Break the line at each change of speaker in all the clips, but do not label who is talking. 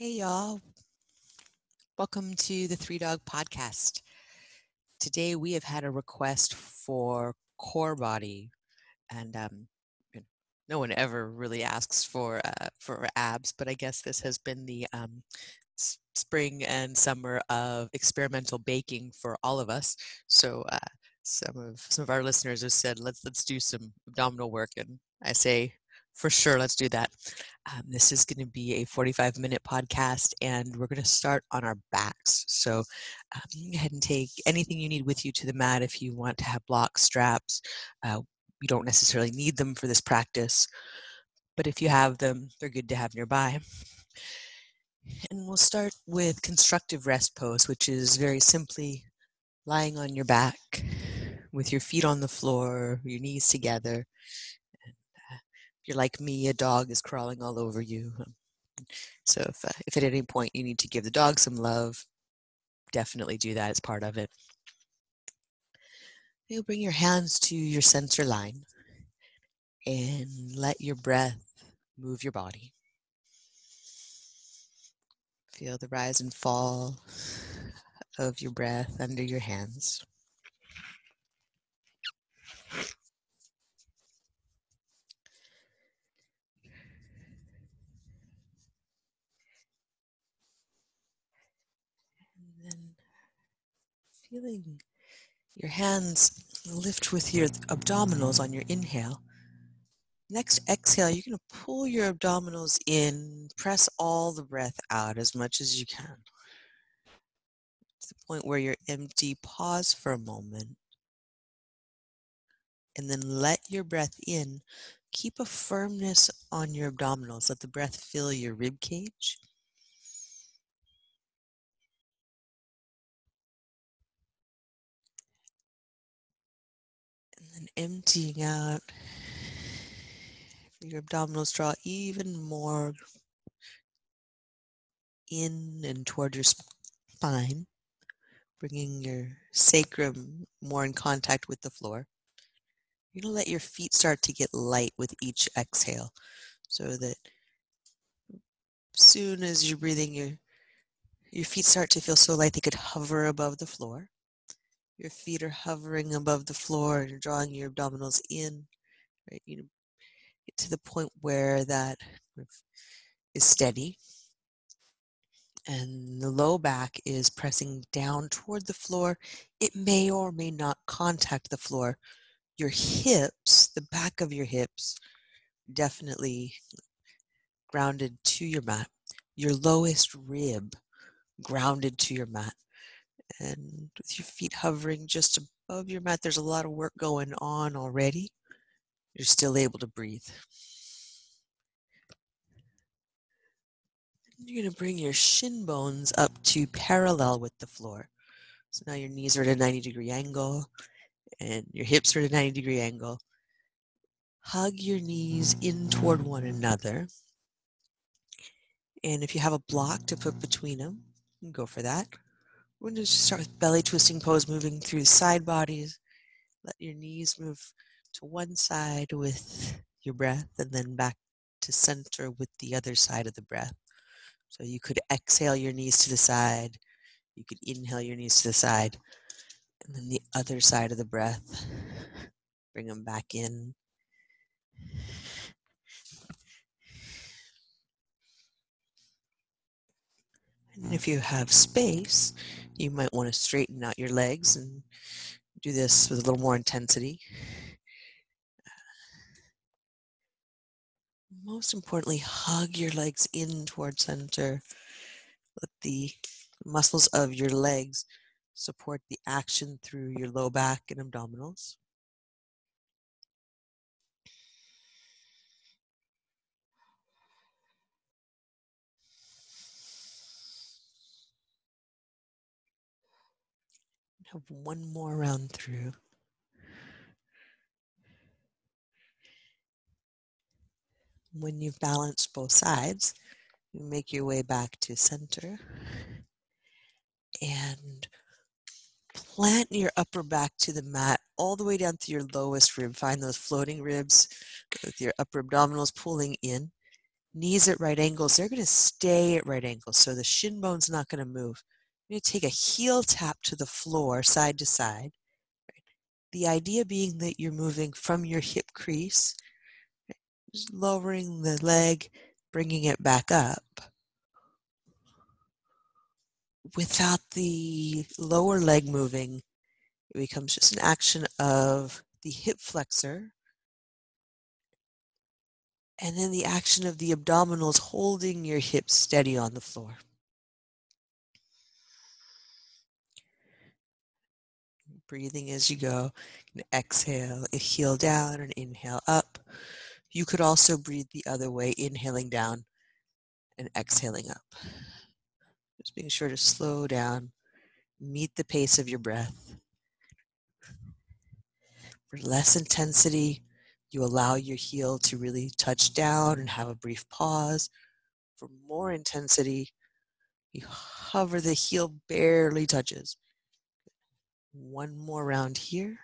Hey, y'all. Welcome to the Three Dog Podcast. Today we have had a request for core body, and um, no one ever really asks for uh, for abs, but I guess this has been the um, spring and summer of experimental baking for all of us. So uh, some of some of our listeners have said, "Let's let's do some abdominal work," and I say, for sure, let's do that. Um, this is going to be a 45 minute podcast, and we're going to start on our backs. So um, you go ahead and take anything you need with you to the mat if you want to have blocks, straps. Uh, you don't necessarily need them for this practice, but if you have them, they're good to have nearby. And we'll start with constructive rest pose, which is very simply lying on your back with your feet on the floor, your knees together. If you're like me, a dog is crawling all over you. So if, uh, if at any point you need to give the dog some love, definitely do that as part of it. You'll bring your hands to your center line and let your breath move your body. Feel the rise and fall of your breath under your hands. Feeling your hands lift with your abdominals on your inhale. Next exhale, you're going to pull your abdominals in, press all the breath out as much as you can. To the point where you're empty, pause for a moment. And then let your breath in. Keep a firmness on your abdominals. Let the breath fill your rib cage. Emptying out. Your abdominals draw even more in and toward your spine, bringing your sacrum more in contact with the floor. You're going to let your feet start to get light with each exhale so that soon as you're breathing, your, your feet start to feel so light they could hover above the floor. Your feet are hovering above the floor and you're drawing your abdominals in, right? You get to the point where that is steady. And the low back is pressing down toward the floor. It may or may not contact the floor. Your hips, the back of your hips, definitely grounded to your mat. Your lowest rib grounded to your mat. And with your feet hovering just above your mat, there's a lot of work going on already. You're still able to breathe. You're going to bring your shin bones up to parallel with the floor. So now your knees are at a 90 degree angle and your hips are at a 90 degree angle. Hug your knees in toward one another. And if you have a block to put between them, go for that. We're going to start with belly twisting pose, moving through side bodies. Let your knees move to one side with your breath and then back to center with the other side of the breath. So you could exhale your knees to the side, you could inhale your knees to the side, and then the other side of the breath, bring them back in. And if you have space, you might want to straighten out your legs and do this with a little more intensity. Most importantly, hug your legs in toward center. Let the muscles of your legs support the action through your low back and abdominals. Have one more round through. When you've balanced both sides, you make your way back to center and plant your upper back to the mat all the way down to your lowest rib. Find those floating ribs with your upper abdominals pulling in. knees at right angles, they're going to stay at right angles. So the shin bone's not going to move. You're going to take a heel tap to the floor, side to side. The idea being that you're moving from your hip crease, just lowering the leg, bringing it back up. Without the lower leg moving, it becomes just an action of the hip flexor and then the action of the abdominals holding your hips steady on the floor. Breathing as you go. Exhale, heel down and inhale up. You could also breathe the other way, inhaling down and exhaling up. Just being sure to slow down, meet the pace of your breath. For less intensity, you allow your heel to really touch down and have a brief pause. For more intensity, you hover the heel barely touches. One more round here.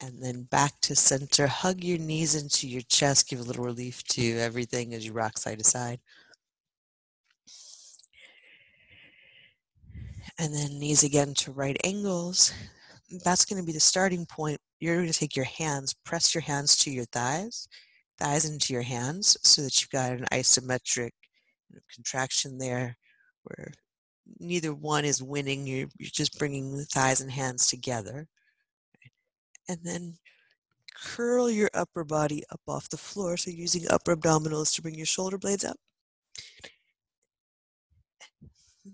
And then back to center. Hug your knees into your chest. Give a little relief to everything as you rock side to side. and then knees again to right angles. That's going to be the starting point. You're going to take your hands, press your hands to your thighs, thighs into your hands so that you've got an isometric contraction there where neither one is winning. You're, you're just bringing the thighs and hands together. And then curl your upper body up off the floor. So using upper abdominals to bring your shoulder blades up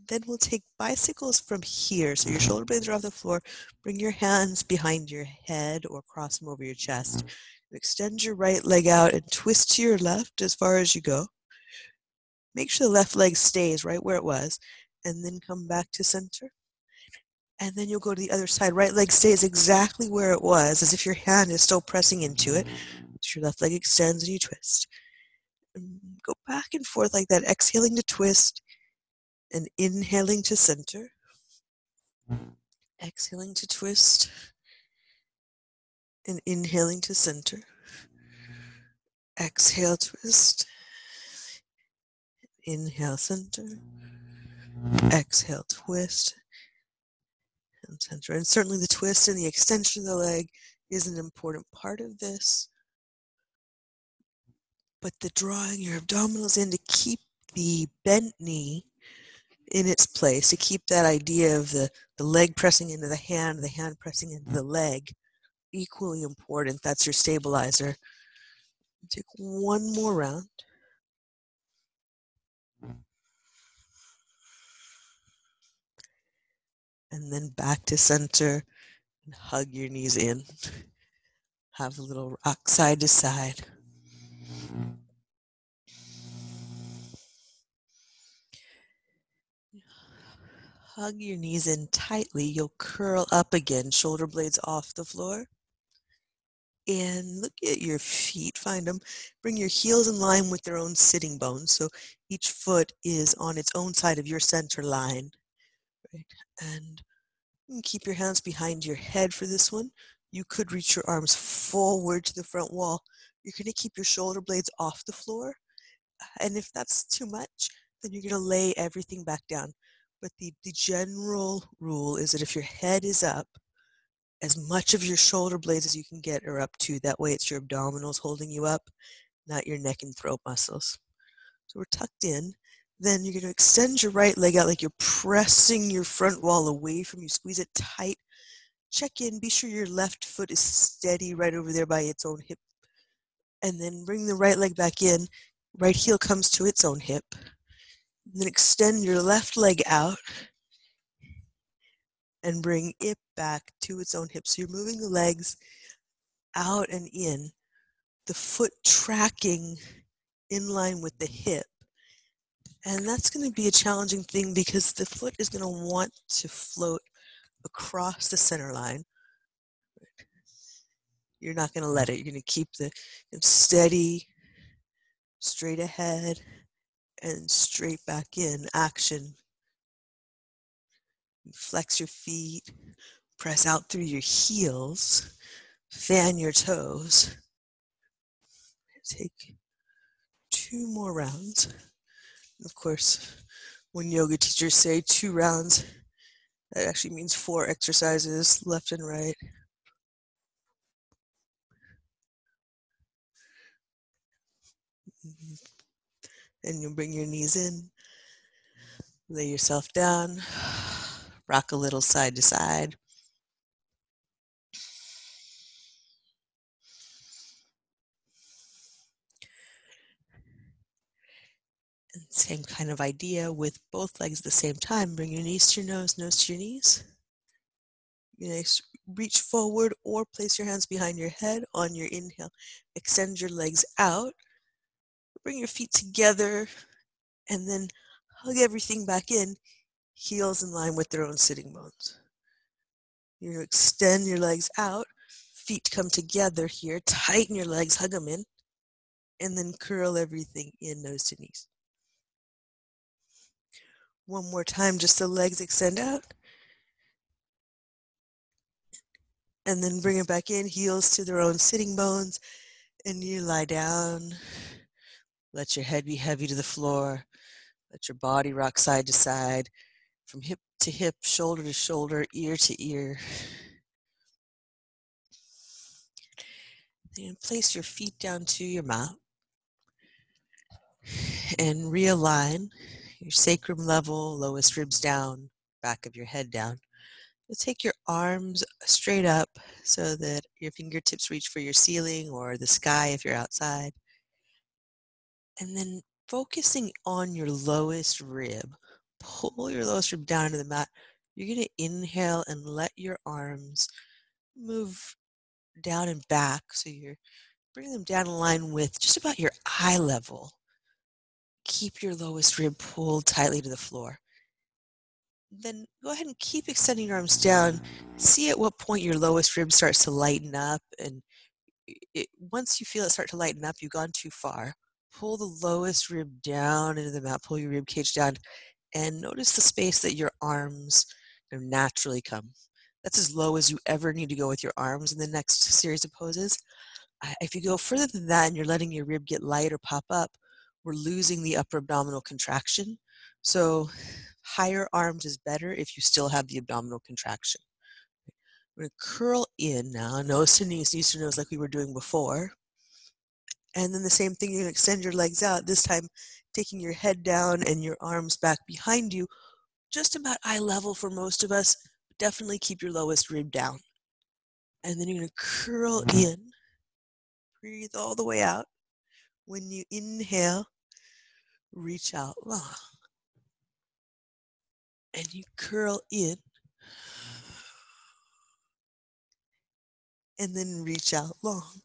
then we'll take bicycles from here. So your shoulder blades are off the floor. Bring your hands behind your head or cross them over your chest. Mm-hmm. Extend your right leg out and twist to your left as far as you go. Make sure the left leg stays right where it was and then come back to center. And then you'll go to the other side. Right leg stays exactly where it was as if your hand is still pressing into it. So your left leg extends and you twist. And go back and forth like that, exhaling to twist and inhaling to center, exhaling to twist, and inhaling to center. Exhale, twist. Inhale, center. Exhale, twist. And center. And certainly the twist and the extension of the leg is an important part of this. But the drawing your abdominals in to keep the bent knee in its place to keep that idea of the, the leg pressing into the hand, the hand pressing into the leg equally important. That's your stabilizer. Take one more round. And then back to center and hug your knees in. Have a little rock side to side. Hug your knees in tightly. You'll curl up again, shoulder blades off the floor. And look at your feet, find them. Bring your heels in line with their own sitting bones. So each foot is on its own side of your center line. And keep your hands behind your head for this one. You could reach your arms forward to the front wall. You're going to keep your shoulder blades off the floor. And if that's too much, then you're going to lay everything back down. But the, the general rule is that if your head is up, as much of your shoulder blades as you can get are up to. That way it's your abdominals holding you up, not your neck and throat muscles. So we're tucked in. Then you're going to extend your right leg out like you're pressing your front wall away from you. Squeeze it tight. Check in. Be sure your left foot is steady right over there by its own hip. And then bring the right leg back in. Right heel comes to its own hip. Then extend your left leg out and bring it back to its own hip. So you're moving the legs out and in, the foot tracking in line with the hip. And that's going to be a challenging thing because the foot is going to want to float across the center line. You're not going to let it. You're going to keep the steady, straight ahead, and straight back in action. Flex your feet,
Press out through your heels. Fan your toes. Take two more rounds. Of course, when yoga teachers say two rounds, that actually means four exercises left and right. Mm-hmm. And you bring your knees in, lay yourself down, rock a little side to side. Same kind of idea with both legs at the same time. Bring your knees to your nose, nose to your knees. You reach forward or place your hands behind your head on your inhale. Extend your legs out. Bring your feet together and then hug everything back in, heels in line with their own sitting bones. To extend your legs out, feet come together here, tighten your legs, hug them in, and then curl everything in nose to knees. One more time, just the legs extend out. And then bring it back in, heels to their own sitting bones. And you lie down. Let your head be heavy to the floor. Let your body rock side to side, from hip to hip, shoulder to shoulder, ear to ear. Then place your feet down to your mat and realign your sacrum level, lowest ribs down, back of your head down. You'll take your arms straight up so that your fingertips reach for your ceiling or the sky if you're outside. And then focusing on your lowest rib, pull your lowest rib down into the mat. You're going to inhale and let your arms move down and back. So you're bringing them down in line with just about your eye level keep your lowest rib pulled tightly to the floor. Then go ahead and keep extending your arms down. See at what point your lowest rib starts to lighten up. And it, once you feel it start to lighten up, you've gone too far. Pull the lowest rib down into the mat, pull your rib cage down, and notice the space that your arms naturally come. That's as low as you ever need to go with your arms in the next series of poses. If you go further than that and you're letting your rib get light or pop up, we're losing the upper abdominal contraction. So higher arms is better if you still have the abdominal contraction. We're to curl in now, nose to knees, knees to nose like we were doing before. And then the same thing, you're going to extend your legs out, this time taking your head down and your arms back behind you, just about eye level for most of us. Definitely keep your lowest rib down. And then you're going to curl mm-hmm. in, breathe all the way out. When you inhale, reach out long. And you curl in. And then reach out long.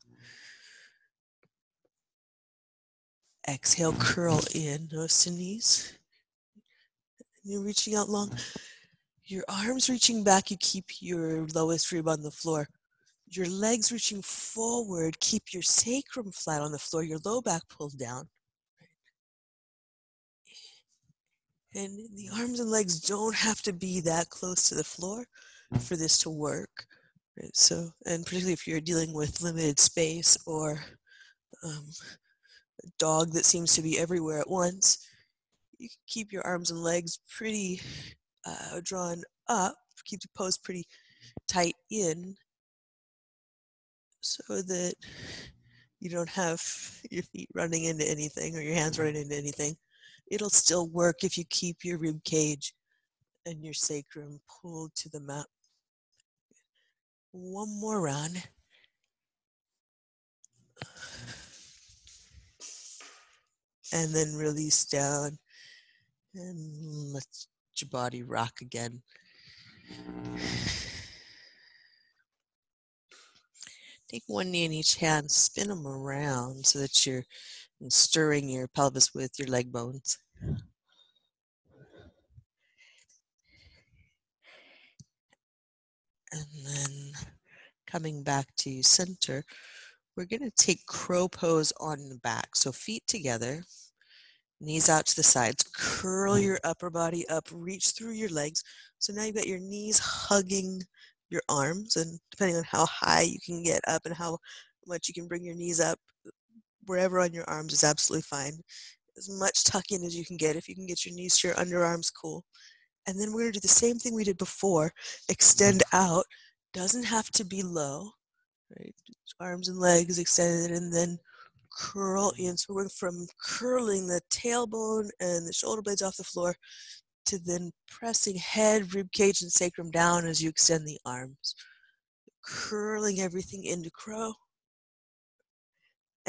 Exhale, curl in, nose to knees. And you're reaching out long. Your arms reaching back, you keep your lowest rib on the floor. Your legs reaching forward, keep your sacrum flat on the floor, your low back pulled down. And the arms and legs don't have to be that close to the floor for this to work. Right? So, and particularly if you're dealing with limited space or um, a dog that seems to be everywhere at once, you can keep your arms and legs pretty uh, drawn up, keep the pose pretty tight in so that you don't have your feet running into anything or your hands running into anything it'll still work if you keep your rib cage and your sacrum pulled to the mat. One more round. And then release down and let your body rock again. Take one knee in each hand, spin them around so that you're and stirring your pelvis with your leg bones. And then coming back to center, we're going to take crow pose on the back. So feet together, knees out to the sides, curl mm. your upper body up, reach through your legs. So now you've got your knees hugging your arms, and depending on how high you can get up and how much you can bring your knees up, wherever on your arms is absolutely fine. As much tuck in as you can get. If you can get your knees to your underarms, cool. And then we're gonna do the same thing we did before. Mm-hmm. Extend out. Doesn't have to be low. Right? Arms and legs extended, and then curl in. So we're going from curling the tailbone and the shoulder blades off the floor to then pressing head, rib cage, and sacrum down as you extend the arms. Curling everything into crow.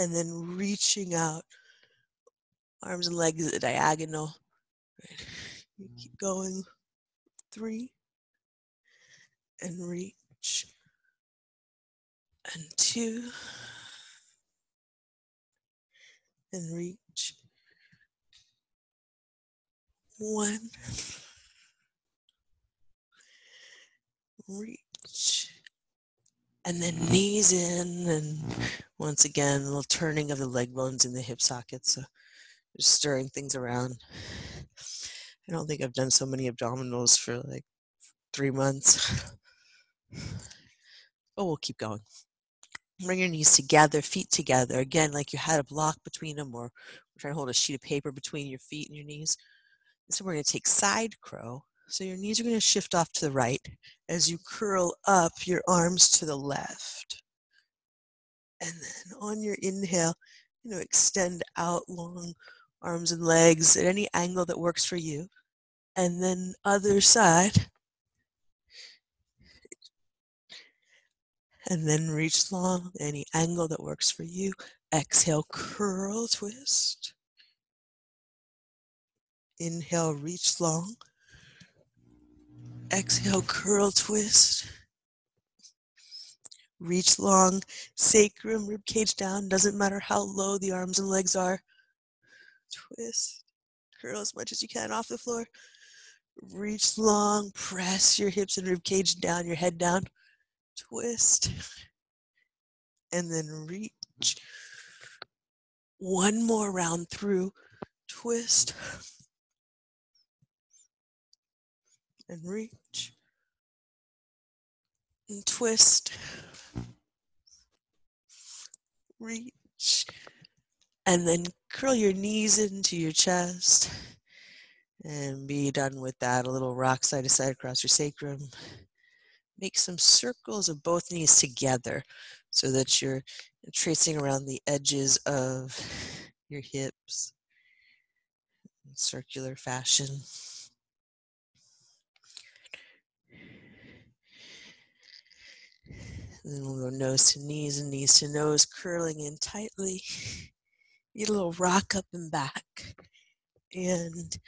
And then reaching out, arms and legs at a diagonal. Right. You mm. keep going. Three. And reach. And two and reach. One, reach, and then mm-hmm. knees in, and once again, a little turning of the leg bones in the hip sockets, so just stirring things around. I don't think I've done so many abdominals for like three months. But we'll keep going. Bring your knees together, feet together. Again, like you had a block between them, or we're trying to hold a sheet of paper between your feet and your knees. So we're going to take side crow. So your knees are going to shift off to the right as you curl up your arms to the left. And then on your inhale, you know, extend out long arms and legs at any angle that works for you. And then other side, and then reach long, any angle that works for you. Exhale, curl, twist. Inhale, reach long. Exhale, curl, twist. Reach long, sacrum, rib cage down. Doesn't matter how low the arms and legs are. Twist. Curl as much as you can off the floor. Reach long, press your hips and rib cage down, your head down twist, and then reach. One more round through, twist, and reach, and twist, reach, and then curl your knees into your chest and be done with that. A little rock side to side across your sacrum make some circles of both knees together so that you're tracing around the edges of your hips in circular fashion. And then we'll go nose to knees and knees to nose, curling in tightly. Get a little rock up and back. And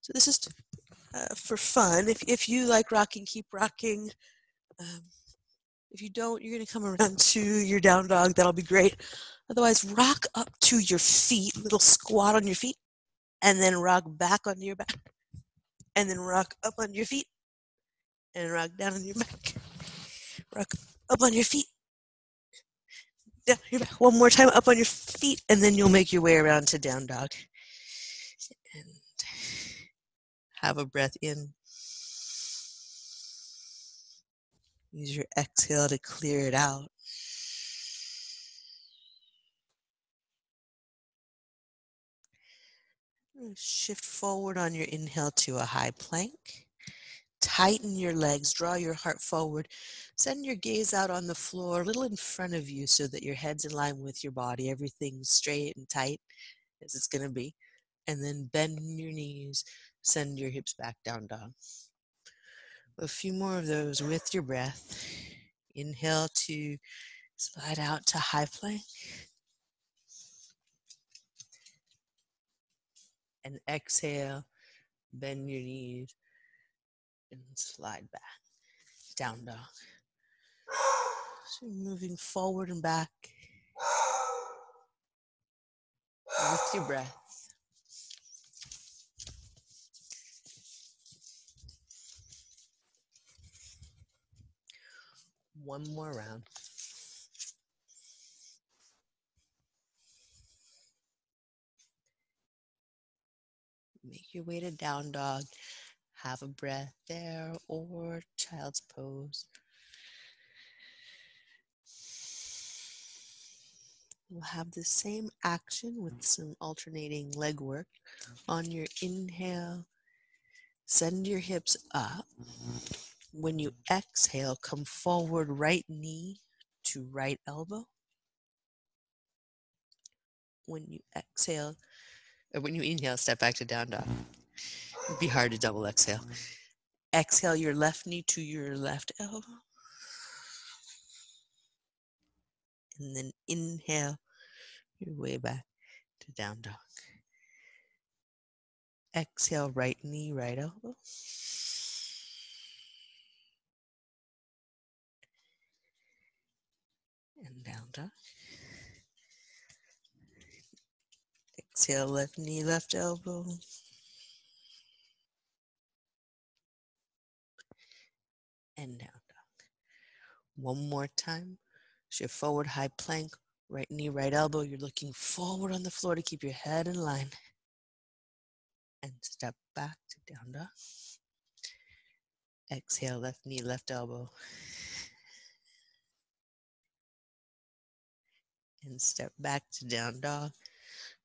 so this is uh, for fun. If, if you like rocking, keep rocking. Um, if you don't, you're going to come around to your down dog. That'll be great. Otherwise, rock up to your feet, little squat on your feet, and then rock back onto your back, and then rock up on your feet, and rock down on your back. Rock up on your feet. One more time, up on your feet, and then you'll make your way around to down dog. And have a breath in. Use your exhale to clear it out. Shift forward on your inhale to a high plank. Tighten your legs, draw your heart forward. Send your gaze out on the floor, a little in front of you, so that your head's in line with your body. Everything's straight and tight as it's going to be. And then bend your knees, send your hips back down, dog. A few more of those with your breath. Inhale to slide out to high plank. And exhale, bend your knees and slide back. Down dog. So moving forward and back with your breath. one more round. Make your way to down dog have a breath there or child's pose. We'll have the same action with some alternating leg work. On your inhale, send your hips up. When you exhale, come forward, right knee to right elbow. When you exhale, or when you inhale, step back to down dog. It'd be hard to double exhale. Mm-hmm. Exhale your left knee to your left elbow. And then inhale your way back to down dog. Exhale, right knee, right elbow. And down dog. Exhale, left knee, left elbow. And down dog. One more time. Shift forward, high plank, right knee, right elbow. You're looking forward on the floor to keep your head in line. And step back to down dog. Exhale, left knee, left elbow. And step back to down dog.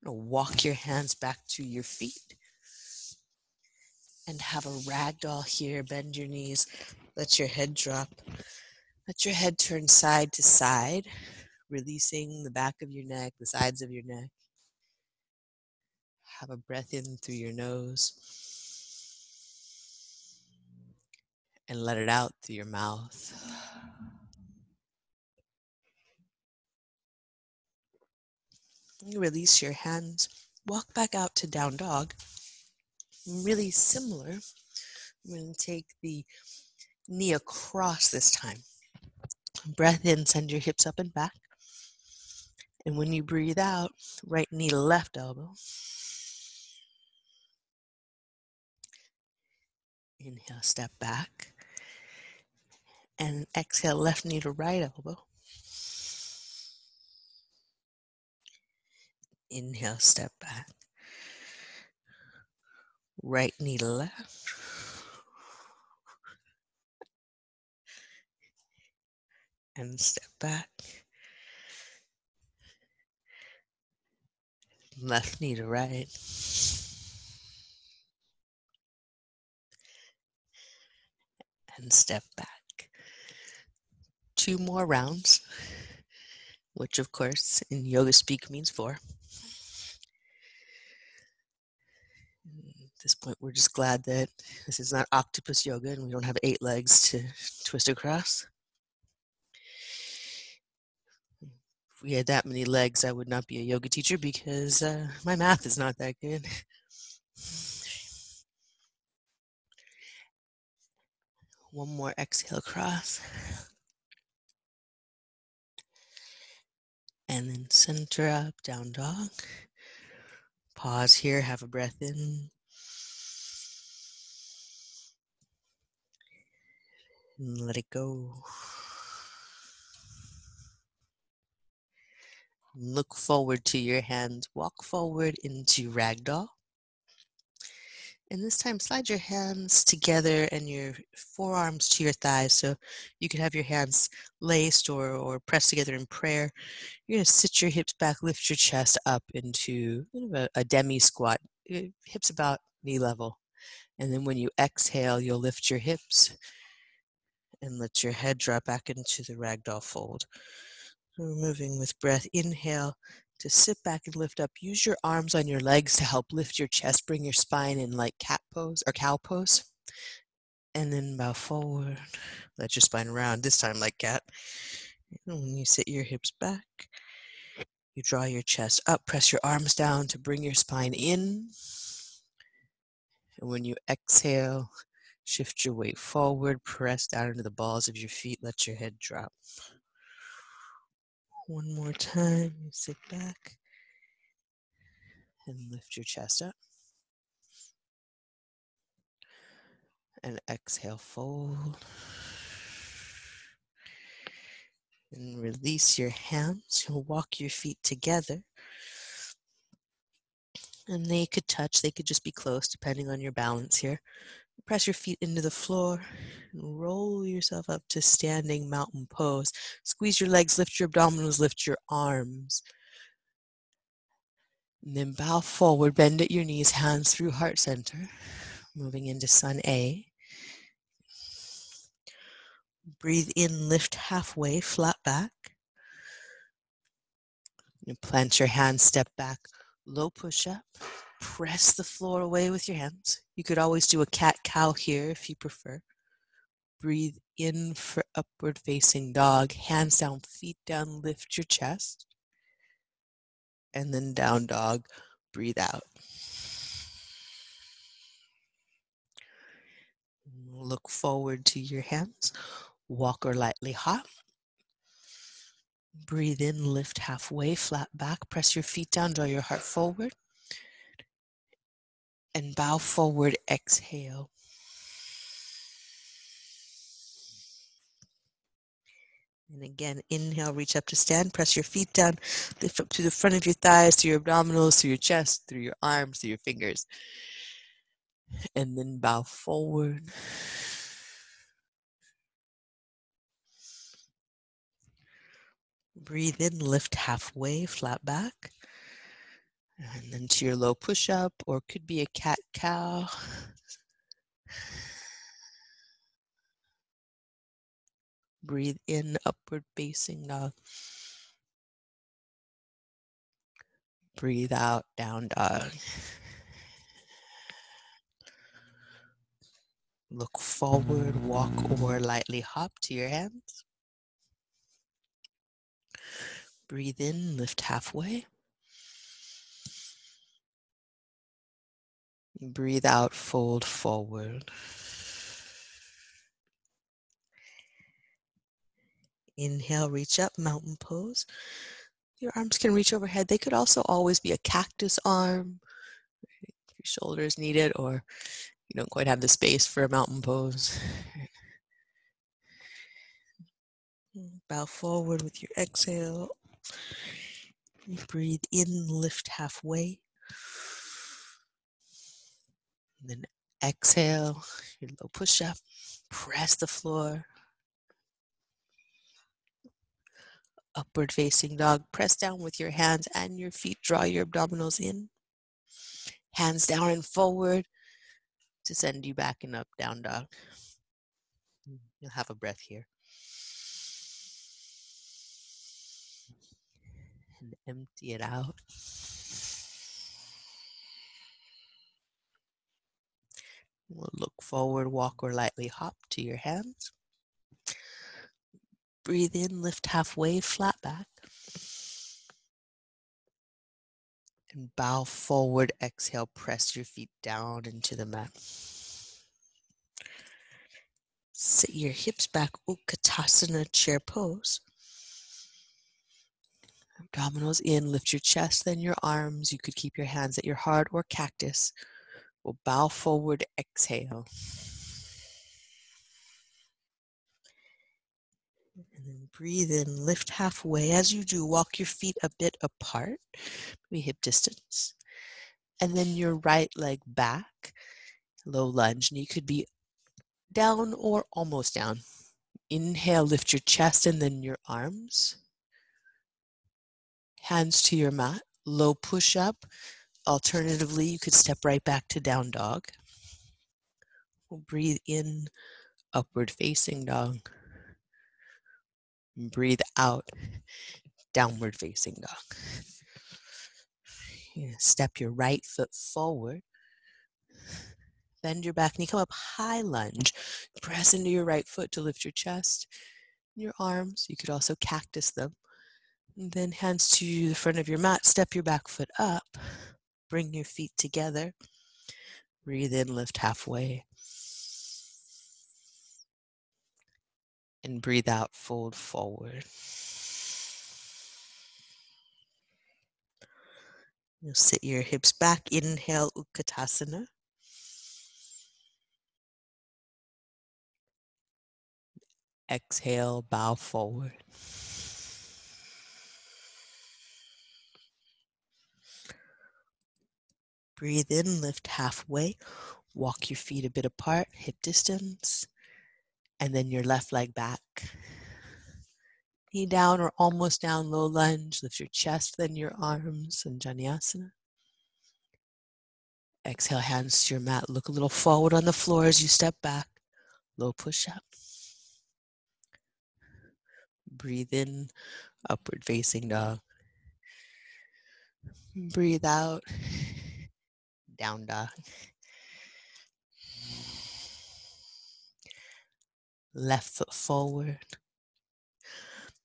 Now, walk your hands back to your feet and have a ragdoll here. Bend your knees, let your head drop. Let your head turn side to side, releasing the back of your neck, the sides of your neck. Have a breath in through your nose and let it out through your mouth. You release your hands, walk back out to down dog. Really similar. I'm going to take the knee across this time. Breath in, send your hips up and back. And when you breathe out, right knee to left elbow. Inhale, step back. And exhale, left knee to right elbow. Inhale, step back. Right knee to left. And step back. Left knee to right. And step back. Two more rounds, which of course in yoga speak means four. At this point, we're just glad that this is not octopus yoga and we don't have eight legs to twist across. We had that many legs, I would not be a yoga teacher because uh, my math is not that good. One more exhale across. And then center up, down dog. Pause here, have a breath in. and let it go. Look forward to your hands. Walk forward into ragdoll. And this time, slide your hands together and your forearms to your thighs. So you can have your hands laced or, or pressed together in prayer. You're going to sit your hips back, lift your chest up into a, a demi squat, eh, hips about knee level. And then when you exhale, you'll lift your hips and let your head drop back into the ragdoll fold. Moving with breath. Inhale to sit back and lift up. Use your arms on your legs to help lift your chest. Bring your spine in like cat pose or cow pose. And then bow forward. Let your spine round, this time like cat. And when you sit your hips back, you draw your chest up, press your arms down to bring your spine in. And when you exhale, Shift your weight forward, press down into the balls of your feet, let your head drop. One more time, you sit back and lift your chest up. And exhale, fold. And release your hands. You'll walk your feet together. And they could touch, they could just be close, depending on your balance here. Press your feet into the floor and roll yourself up to standing mountain pose. Squeeze your legs, lift your abdominals, lift your arms.
And then bow forward, bend at your knees, hands through heart center, moving into Sun A.
Breathe in, lift halfway, flat back.
You plant your hands, step back, low push up. Press the floor away with your hands. You could always do a cat cow here if you prefer. Breathe in for upward facing dog. Hands down, feet down, lift your chest. And then down dog, breathe out. Look forward to your hands. Walk or lightly hop. Breathe in, lift halfway, flat back. Press your feet down, draw your heart forward. And bow forward, exhale. And again, inhale, reach up to stand, press your feet down, lift up to the front of your thighs, through your abdominals, through your chest, through your arms, through your fingers. And then bow forward. Breathe in, lift halfway, flat back. And then to your low push up, or could be a cat cow. Breathe in, upward facing dog. Breathe out, down dog. Look forward, walk or lightly hop to your hands. Breathe in, lift halfway. Breathe out, fold forward. Inhale, reach up, mountain pose. Your arms can reach overhead. They could also always be a cactus arm. If your shoulders need it, or you don't quite have the space for a mountain pose. Bow forward with your exhale. Breathe in, lift halfway. And then exhale, your low push up, press the floor. Upward facing dog, press down with your hands and your feet, draw your abdominals in. Hands down and forward to send you back in up, down dog. You'll have a breath here. and empty it out. We'll look forward, walk or lightly hop to your hands. Breathe in, lift halfway, flat back. And bow forward, exhale, press your feet down into the mat. Sit your hips back, Utkatasana chair pose. Abdominals in, lift your chest, then your arms. You could keep your hands at your heart or cactus. We'll bow forward, exhale. And then breathe in, lift halfway. As you do, walk your feet a bit apart, maybe hip distance. And then your right leg back, low lunge. You could be down or almost down. Inhale, lift your chest and then your arms hands to your mat, low push up. Alternatively, you could step right back to down dog. We'll breathe in, upward facing dog. Breathe out, downward facing dog. Step your right foot forward. Bend your back knee, come up high lunge. Press into your right foot to lift your chest, your arms. You could also cactus them. And then hands to the front of your mat, step your back foot up, bring your feet together. Breathe in, lift halfway. And breathe out, fold forward. You'll sit your hips back, inhale, Utkatasana. Exhale, bow forward. Breathe in, lift halfway. Walk your feet a bit apart, hip distance. And then your left leg back. Knee down or almost down, low lunge. Lift your chest, then your arms, Anjaneyasana.
exhale, hands to your mat. Look a little forward on the floor as you step back. Low push up. Breathe in, upward facing dog. Breathe out, down dog. Left foot forward.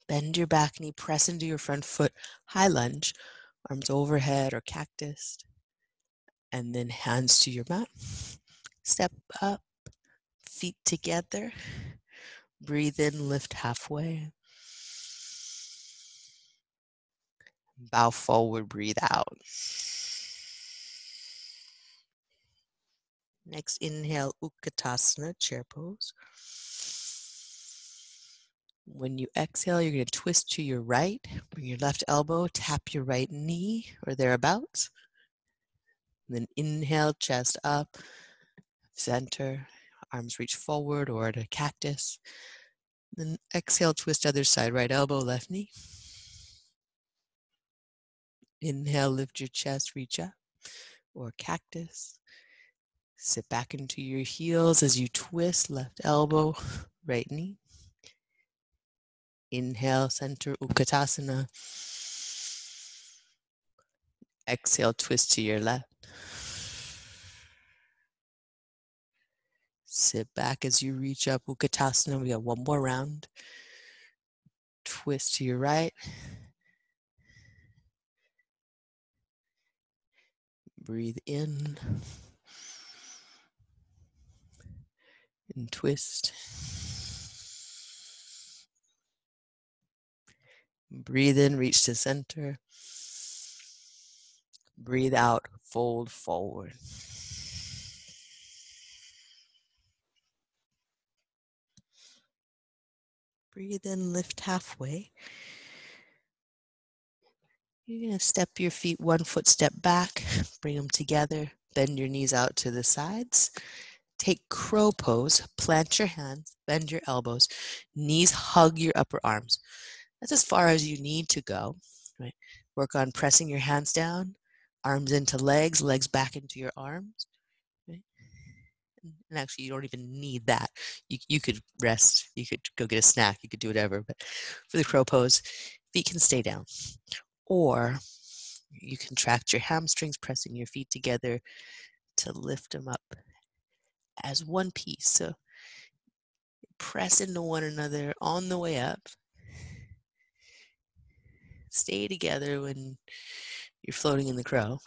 Bend your back knee, press into your front foot, high lunge, arms overhead or cactus, and then hands to your mat. Step up, feet together. Breathe in, lift halfway. Bow forward, breathe out. Next, inhale, Utkatasana, chair pose. When you exhale, you're going to twist to your right. Bring your left elbow, tap your right knee or thereabouts. And then inhale, chest up, center, arms reach forward or at a cactus. Then exhale, twist other side, right elbow, left knee. Inhale, lift your chest, reach up, or cactus. Sit back into your heels as you twist, left elbow, right knee. Inhale, center Utkatasana. Exhale, twist to your left. Sit back as you reach up Utkatasana. We got one more round. Twist to your right. Breathe in and twist. Breathe in, reach to center. Breathe out, fold forward. Breathe in, lift halfway. You're going to step your feet one foot step back, bring them together, bend your knees out to the sides. Take crow pose, plant your hands, bend your elbows, knees hug your upper arms. That's as far as you need to go. Right? Work on pressing your hands down, arms into legs, legs back into your arms. Right? And actually, you don't even need that. You, you could rest, you could go get a snack, you could do whatever. But for the crow pose, feet can stay down. Or you contract your hamstrings, pressing your feet together to lift them up as one piece. So press into one another on the way up. Stay together when you're floating in the crow.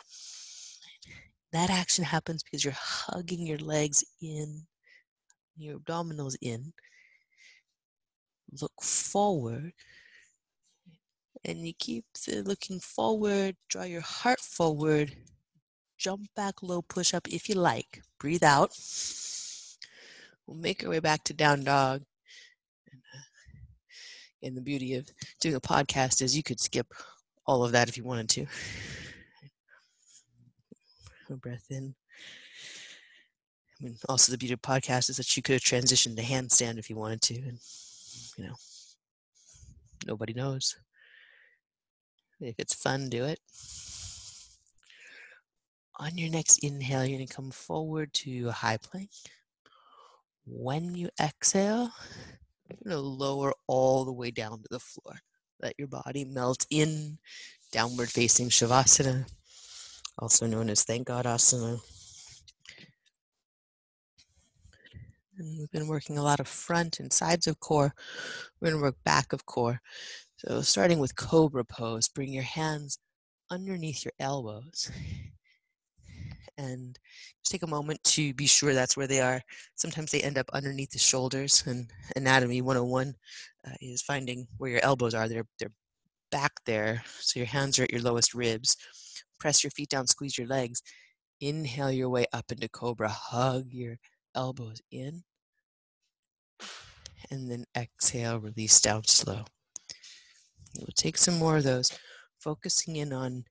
That action happens because you're hugging your legs in, your abdominals in. Look forward and you keep uh, looking forward, draw your heart forward, jump back low push up if you like. Breathe out. We'll make our way back to down dog. And, uh, and the beauty of doing a podcast is you could skip all of that if you wanted to. A breath in. I mean, also the beauty of podcast is that you could have transitioned to handstand if you wanted to, and you know, nobody knows. If it's fun, do it. On your next inhale, you're going to come forward to high plank. When you exhale, you're going to lower all the way down to the floor. Let your body melt in, downward facing Shavasana, also known as Thank God Asana. And we've been working a lot of front and sides of core. We're going to work back of core. So, starting with Cobra Pose, bring your hands underneath your elbows and just take a moment to be sure that's where they are. Sometimes they end up underneath the shoulders, and Anatomy 101 uh, is finding where your elbows are. They're, they're back there, so your hands are at your lowest ribs. Press your feet down, squeeze your legs. Inhale your way up into Cobra. Hug your elbows in. And then exhale, release down slow. We'll take some more of those, focusing in on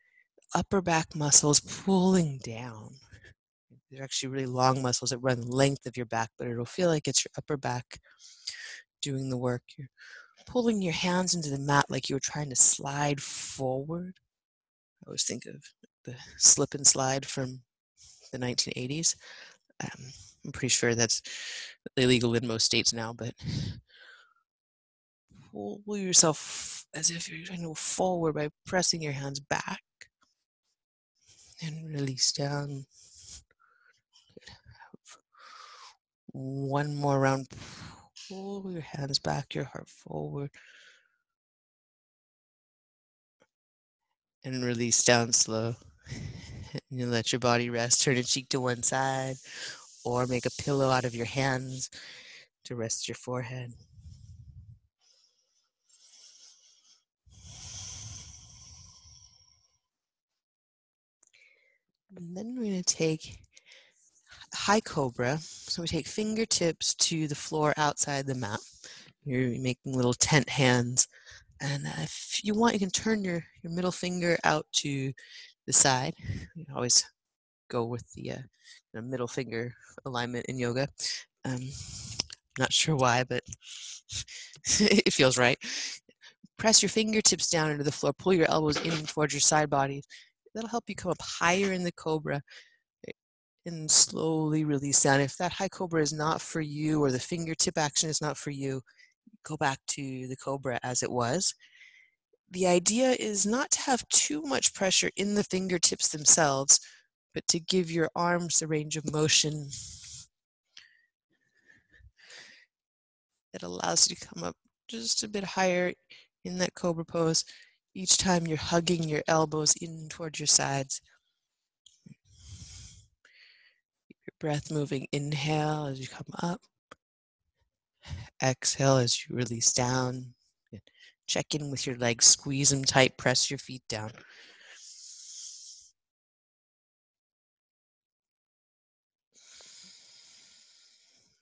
upper back muscles pulling down. They're actually really long muscles that run the length of your back, but it'll feel like it's your upper back doing the work. You're pulling your hands into the mat like you were trying to slide forward. I always think of the slip and slide from
the 1980s. Um, I'm pretty sure that's illegal in most states now, but pull yourself as if you're trying to go forward by pressing your hands back and release down. One more round. Pull your hands back, your heart forward. And release down slow. And you let your body rest. Turn a cheek to one side or make a pillow out of your hands to rest your forehead. And then we're going to take high cobra. So we take fingertips to the floor outside the mat. You're making little tent hands. And if you want, you can turn your, your middle finger out to the side. You always go with the, uh, middle finger alignment in yoga. Um, not sure why, but it feels right. Press your fingertips down into the floor. Pull your elbows in towards your side body. That'll help you come up higher in the cobra eh, and slowly release down. If that high cobra is not for you or the fingertip action is not for you, go back to the cobra as it was. The idea is not to have too much pressure in the fingertips themselves, but to give your arms the range of motion that allows you to come up just a bit higher in that cobra pose each time you're hugging your elbows in towards your sides Keep your breath moving. Inhale as you come up. Exhale as you release down. Check in with your legs, squeeze them tight, press your feet down.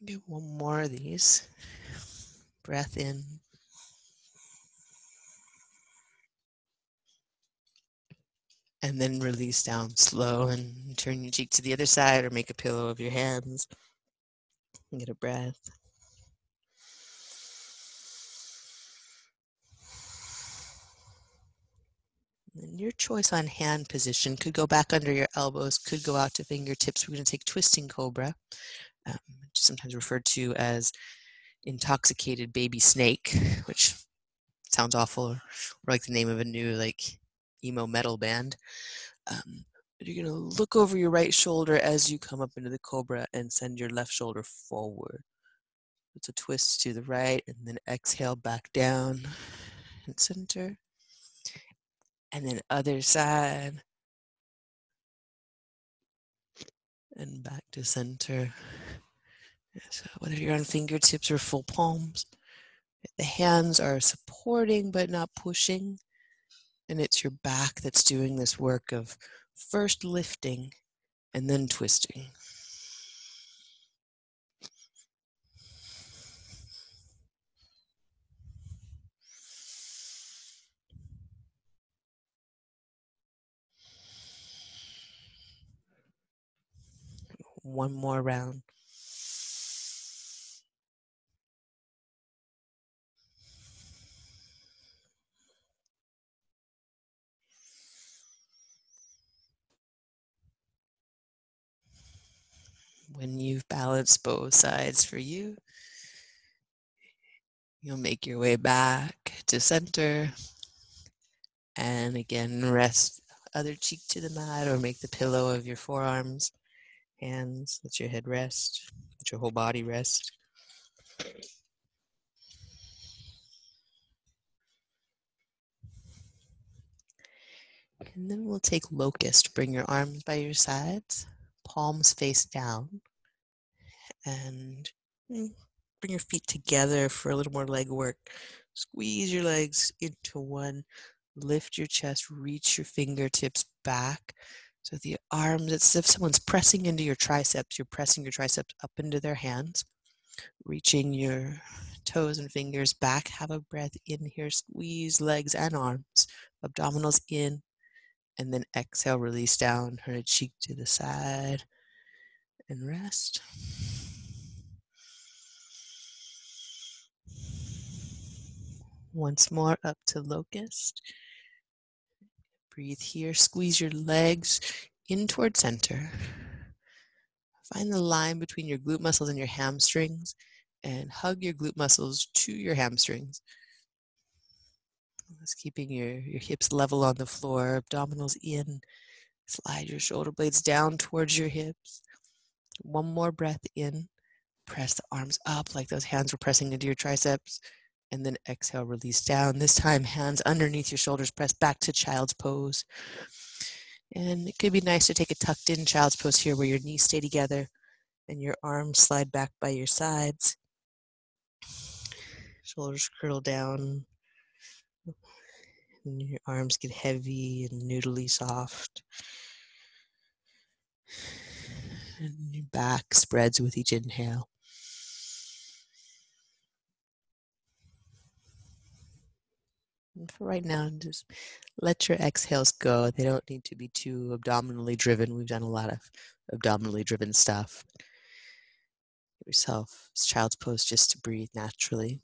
Do one more of these. Breath in. And then release down slow and turn your cheek to the other side or make a pillow of your hands and get a breath. And your choice on hand position could go back under your elbows, could go out to fingertips. We're going to take twisting cobra, um, sometimes referred to as intoxicated baby snake, which sounds awful, or, or like the name of a new like emo metal band. Um, you're going to look over your right shoulder as you come up into the cobra and send your left shoulder forward. It's a twist to the right and then exhale back down and center. And then other side. And back to center. So whether you're on fingertips or full palms, the hands are supporting but not pushing. And it's your back that's doing this work of first lifting and then twisting. One more round. When you've balanced both sides for you, you'll make your way back to center. And again, rest other cheek to the mat or make the pillow of your forearms, hands, let your head rest, let your whole body rest. And then we'll take locust. Bring your arms by your sides palms face down and mm, bring your feet together for a little more leg work. Squeeze your legs into one. Lift your chest, reach your fingertips back. So the arms, it's as if someone's pressing into your triceps. You're pressing your triceps up into their hands, reaching your toes and fingers back. Have a breath in here. Squeeze legs and arms. Abdominals in, and then exhale, release down, her cheek to the side and rest. Once more up to locust. Breathe here, squeeze your legs in toward center. Find the line between your glute muscles and your hamstrings and hug your glute muscles to your hamstrings. Keeping your, your hips level on the floor, abdominals in. Slide your shoulder blades down towards your hips. One more breath in. Press the arms up like those hands were pressing into your triceps. And then exhale, release down. This time, hands underneath your shoulders, press back to child's pose. And it could be nice to take a tucked in child's pose here where your knees stay together and your arms slide back by your sides. Shoulders curl down. And your arms get heavy and noodly soft. And your back spreads with each inhale. And for right now, just let your exhales go. They don't need to be too abdominally driven. We've done a lot of abdominally driven stuff. Give yourself child's pose just to breathe naturally.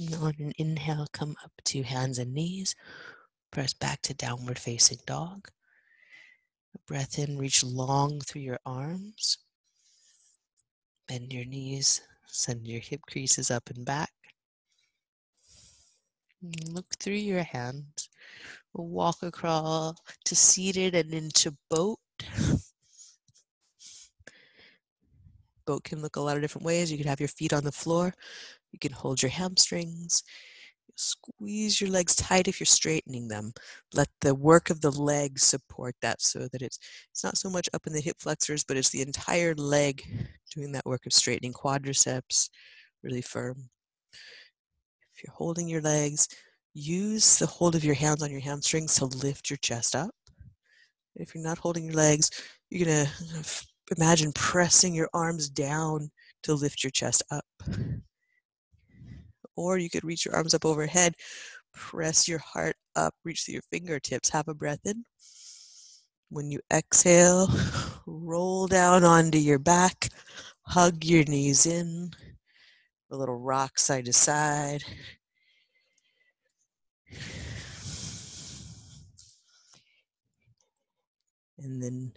And on an inhale, come up to hands and knees. Press back to downward facing dog. Breath in, reach long through your arms. Bend your knees, send your hip creases up and back. Look through your hands. Walk across to seated and into boat. Boat can look a lot of different ways. You can have your feet on the floor. You can hold your hamstrings. Squeeze your legs tight if you're straightening them. Let the work of the legs support that so that it's it's not so much up in the hip flexors, but it's the entire leg doing that work of straightening quadriceps really firm. If you're holding your legs, use the hold of your hands on your hamstrings to lift your chest up. If you're not holding your legs, you're gonna uh, imagine pressing your arms down to lift your chest up or you could reach your arms up overhead, press your heart up, reach through your fingertips, have a breath in. When you exhale, roll down onto your back, hug your knees in, a little rock side to side. And then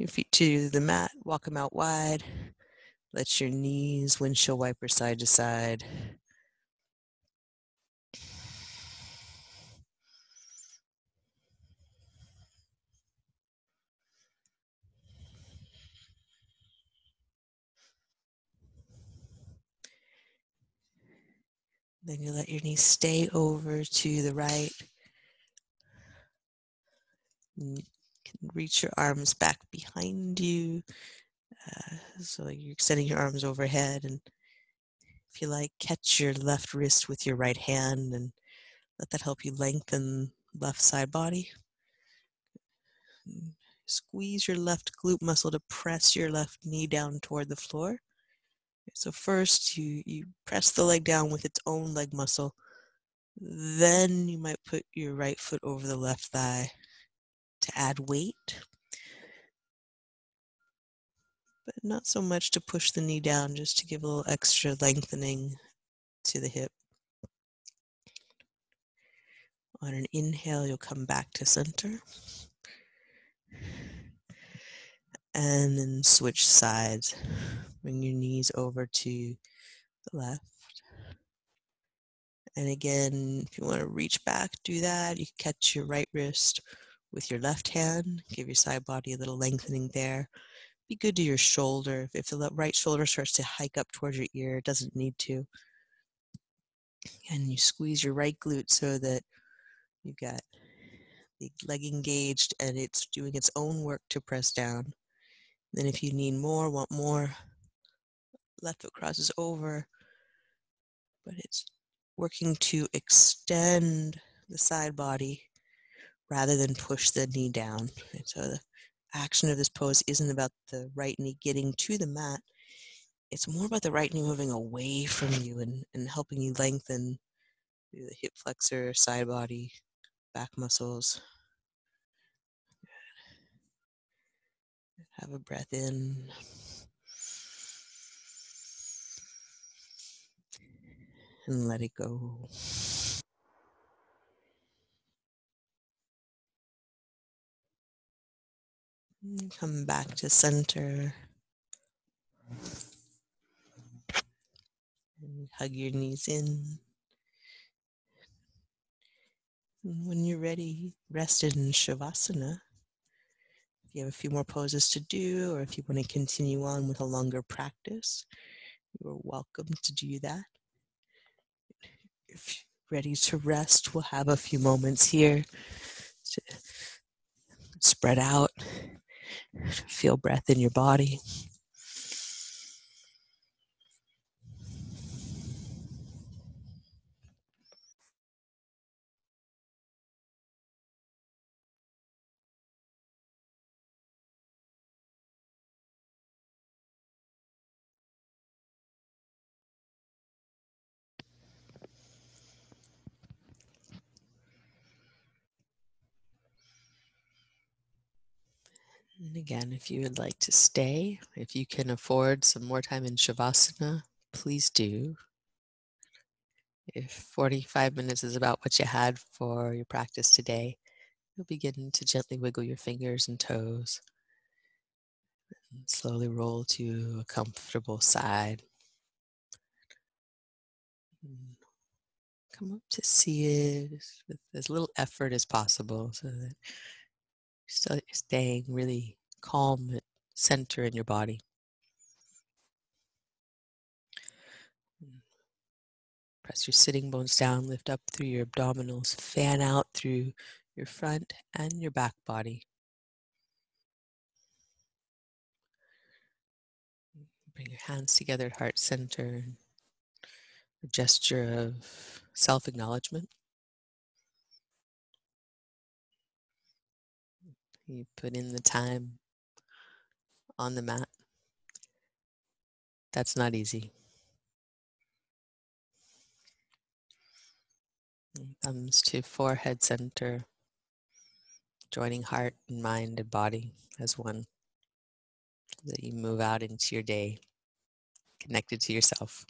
your feet to the mat, walk them out wide. Let your knees windshield wiper side to side. Then you let your knees stay over to the right. Can reach your arms back behind you. Uh, so you're extending your arms overhead. And if you like, catch your left wrist with your right hand and let that help you lengthen left side body. Squeeze your left glute muscle to press your left knee down toward the floor. So first you, you press the leg down with its own leg muscle. Then you might put your right foot over the left thigh to add weight. But not so much to push the knee down, just to give a little extra lengthening to the hip. On an inhale, you'll come back to center. And then switch sides. Bring your knees over to the left. And again, if you want to reach back, do that. You catch your right wrist with your left hand. Give your side body a little lengthening there. Be good to your shoulder. If the right shoulder starts to hike up towards your ear, it doesn't need to. And you squeeze your right glute so that you've got the leg engaged and it's doing its own work to press down. Then if you need more, want more, left foot crosses over, but it's working to extend the side body rather than push the knee down. And so the action of this pose isn't about the right knee getting to the mat. It's more about the right knee moving away from you and, and helping you lengthen the hip flexor, side body, back muscles. Have a breath in.
and let it go. Come back to center. And hug your knees in. And when you're ready, rest in Shavasana. If you have a few more poses to do, or if you want to continue on with a longer practice, you are welcome to do that. If you're ready to rest, we'll have a few moments here to spread out, feel breath in your body. Again, if you would like to stay, if you can afford some more time in Shavasana, please do. If 45 minutes is about what you had for your practice today, you'll begin to gently wiggle your fingers and toes. And slowly roll to a comfortable side. Mm. Come up to see it with as little effort as possible so that you're staying really calm center in your body. Press your sitting bones down, lift up through your abdominals, fan out through your front and your back body. Bring your hands together at heart center. A gesture of self acknowledgement. You put in the time on the mat. That's not easy. Thumbs to forehead center, joining heart and mind and body as one. So that you move out into your day connected to yourself.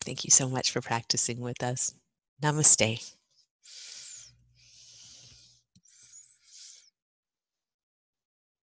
Thank you so much for practicing with us. Namaste.